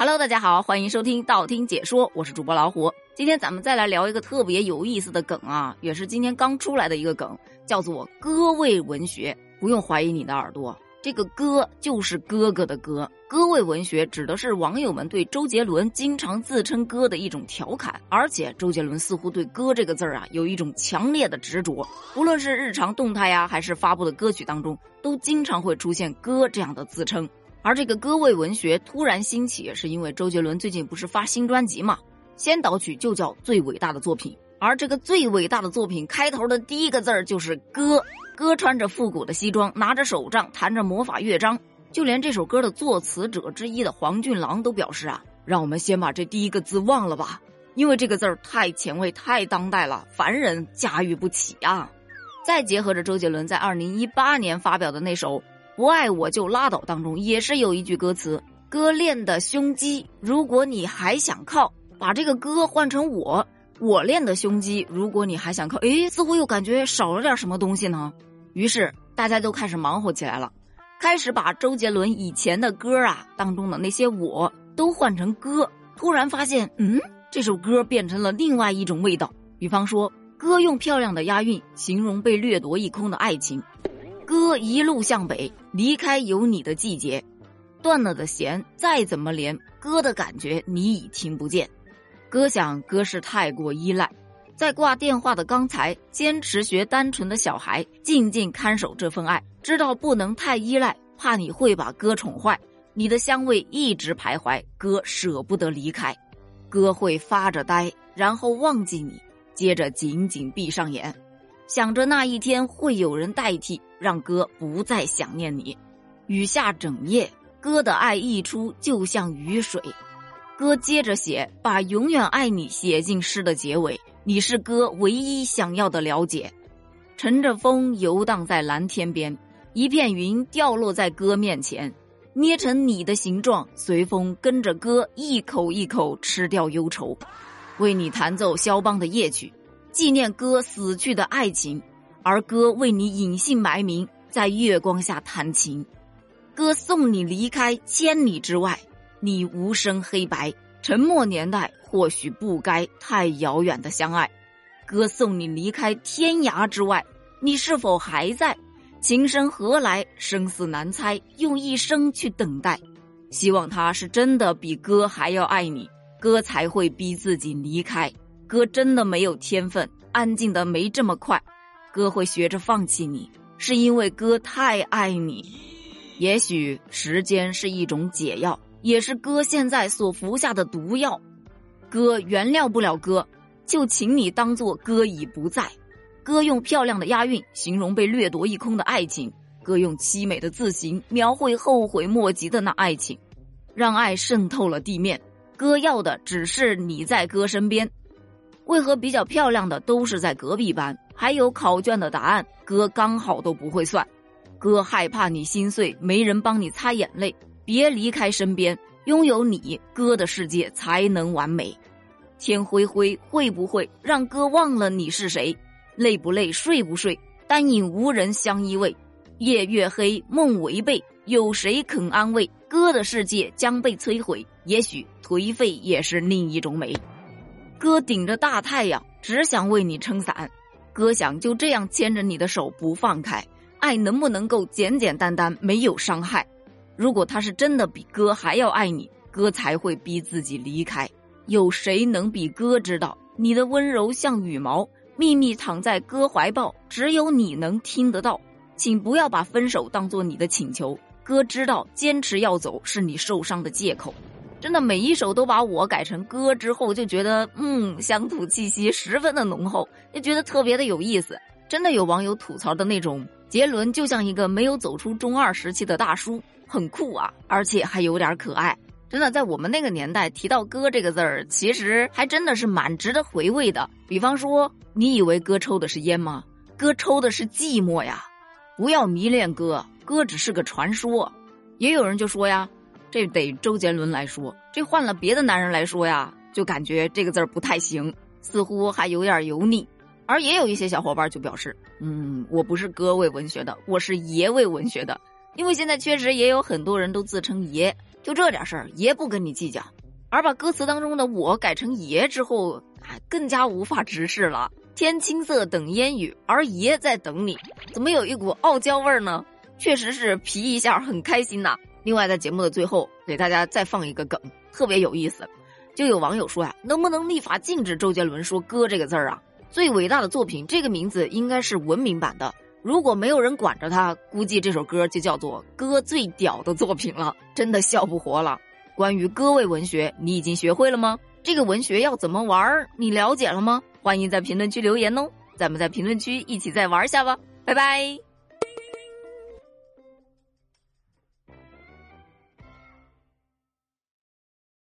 Hello，大家好，欢迎收听道听解说，我是主播老虎。今天咱们再来聊一个特别有意思的梗啊，也是今天刚出来的一个梗，叫做歌味文学。不用怀疑你的耳朵，这个歌就是哥哥的歌。歌味文学指的是网友们对周杰伦经常自称哥的一种调侃，而且周杰伦似乎对哥这个字儿啊有一种强烈的执着，无论是日常动态呀，还是发布的歌曲当中，都经常会出现哥这样的自称。而这个歌味文学突然兴起，是因为周杰伦最近不是发新专辑嘛？先导曲就叫《最伟大的作品》，而这个最伟大的作品开头的第一个字儿就是“歌”。歌穿着复古的西装，拿着手杖，弹着魔法乐章。就连这首歌的作词者之一的黄俊郎都表示啊，让我们先把这第一个字忘了吧，因为这个字儿太前卫、太当代了，凡人驾驭不起啊。再结合着周杰伦在二零一八年发表的那首。不爱我就拉倒。当中也是有一句歌词：“哥练的胸肌，如果你还想靠，把这个哥换成我，我练的胸肌，如果你还想靠。”诶，似乎又感觉少了点什么东西呢。于是大家都开始忙活起来了，开始把周杰伦以前的歌啊当中的那些我都换成歌。突然发现，嗯，这首歌变成了另外一种味道。比方说，歌用漂亮的押韵形容被掠夺一空的爱情。哥一路向北，离开有你的季节，断了的弦再怎么连，歌的感觉你已听不见。歌想歌是太过依赖，在挂电话的刚才，坚持学单纯的小孩，静静看守这份爱，知道不能太依赖，怕你会把歌宠坏。你的香味一直徘徊，歌舍不得离开，歌会发着呆，然后忘记你，接着紧紧闭上眼。想着那一天会有人代替，让哥不再想念你。雨下整夜，哥的爱溢出，就像雨水。哥接着写，把永远爱你写进诗的结尾。你是哥唯一想要的了解。乘着风游荡在蓝天边，一片云掉落在哥面前，捏成你的形状，随风跟着哥一口一口吃掉忧愁，为你弹奏肖邦的夜曲。纪念哥死去的爱情，而哥为你隐姓埋名，在月光下弹琴。哥送你离开千里之外，你无声黑白，沉默年代或许不该太遥远的相爱。哥送你离开天涯之外，你是否还在？情深何来？生死难猜，用一生去等待。希望他是真的比哥还要爱你，哥才会逼自己离开。哥真的没有天分，安静的没这么快。哥会学着放弃你，是因为哥太爱你。也许时间是一种解药，也是哥现在所服下的毒药。哥原谅不了哥，就请你当做哥已不在。哥用漂亮的押韵形容被掠夺一空的爱情，哥用凄美的字形描绘后悔莫及的那爱情，让爱渗透了地面。哥要的只是你在哥身边。为何比较漂亮的都是在隔壁班？还有考卷的答案，哥刚好都不会算。哥害怕你心碎，没人帮你擦眼泪。别离开身边，拥有你，哥的世界才能完美。天灰灰会不会让哥忘了你是谁？累不累，睡不睡，单影无人相依偎。夜越黑，梦违背，有谁肯安慰？哥的世界将被摧毁，也许颓废也是另一种美。哥顶着大太阳，只想为你撑伞。哥想就这样牵着你的手不放开。爱能不能够简简单单，没有伤害？如果他是真的比哥还要爱你，哥才会逼自己离开。有谁能比哥知道你的温柔像羽毛，秘密躺在哥怀抱，只有你能听得到。请不要把分手当做你的请求。哥知道坚持要走是你受伤的借口。真的每一首都把我改成歌之后，就觉得嗯，乡土气息十分的浓厚，也觉得特别的有意思。真的有网友吐槽的那种，杰伦就像一个没有走出中二时期的大叔，很酷啊，而且还有点可爱。真的在我们那个年代提到歌这个字儿，其实还真的是蛮值得回味的。比方说，你以为哥抽的是烟吗？哥抽的是寂寞呀！不要迷恋哥，哥只是个传说。也有人就说呀。这得周杰伦来说，这换了别的男人来说呀，就感觉这个字儿不太行，似乎还有点油腻。而也有一些小伙伴就表示，嗯，我不是哥味文学的，我是爷味文学的，因为现在确实也有很多人都自称爷，就这点事儿，爷不跟你计较。而把歌词当中的“我”改成“爷”之后，更加无法直视了。天青色等烟雨，而爷在等你，怎么有一股傲娇味儿呢？确实是皮一下很开心呐。另外，在节目的最后，给大家再放一个梗，特别有意思。就有网友说呀，能不能立法禁止周杰伦说“哥”这个字儿啊？最伟大的作品，这个名字应该是文明版的。如果没有人管着他，估计这首歌就叫做“哥最屌的作品”了。真的笑不活了。关于歌位文学，你已经学会了吗？这个文学要怎么玩儿？你了解了吗？欢迎在评论区留言哦，咱们在评论区一起再玩下吧，拜拜。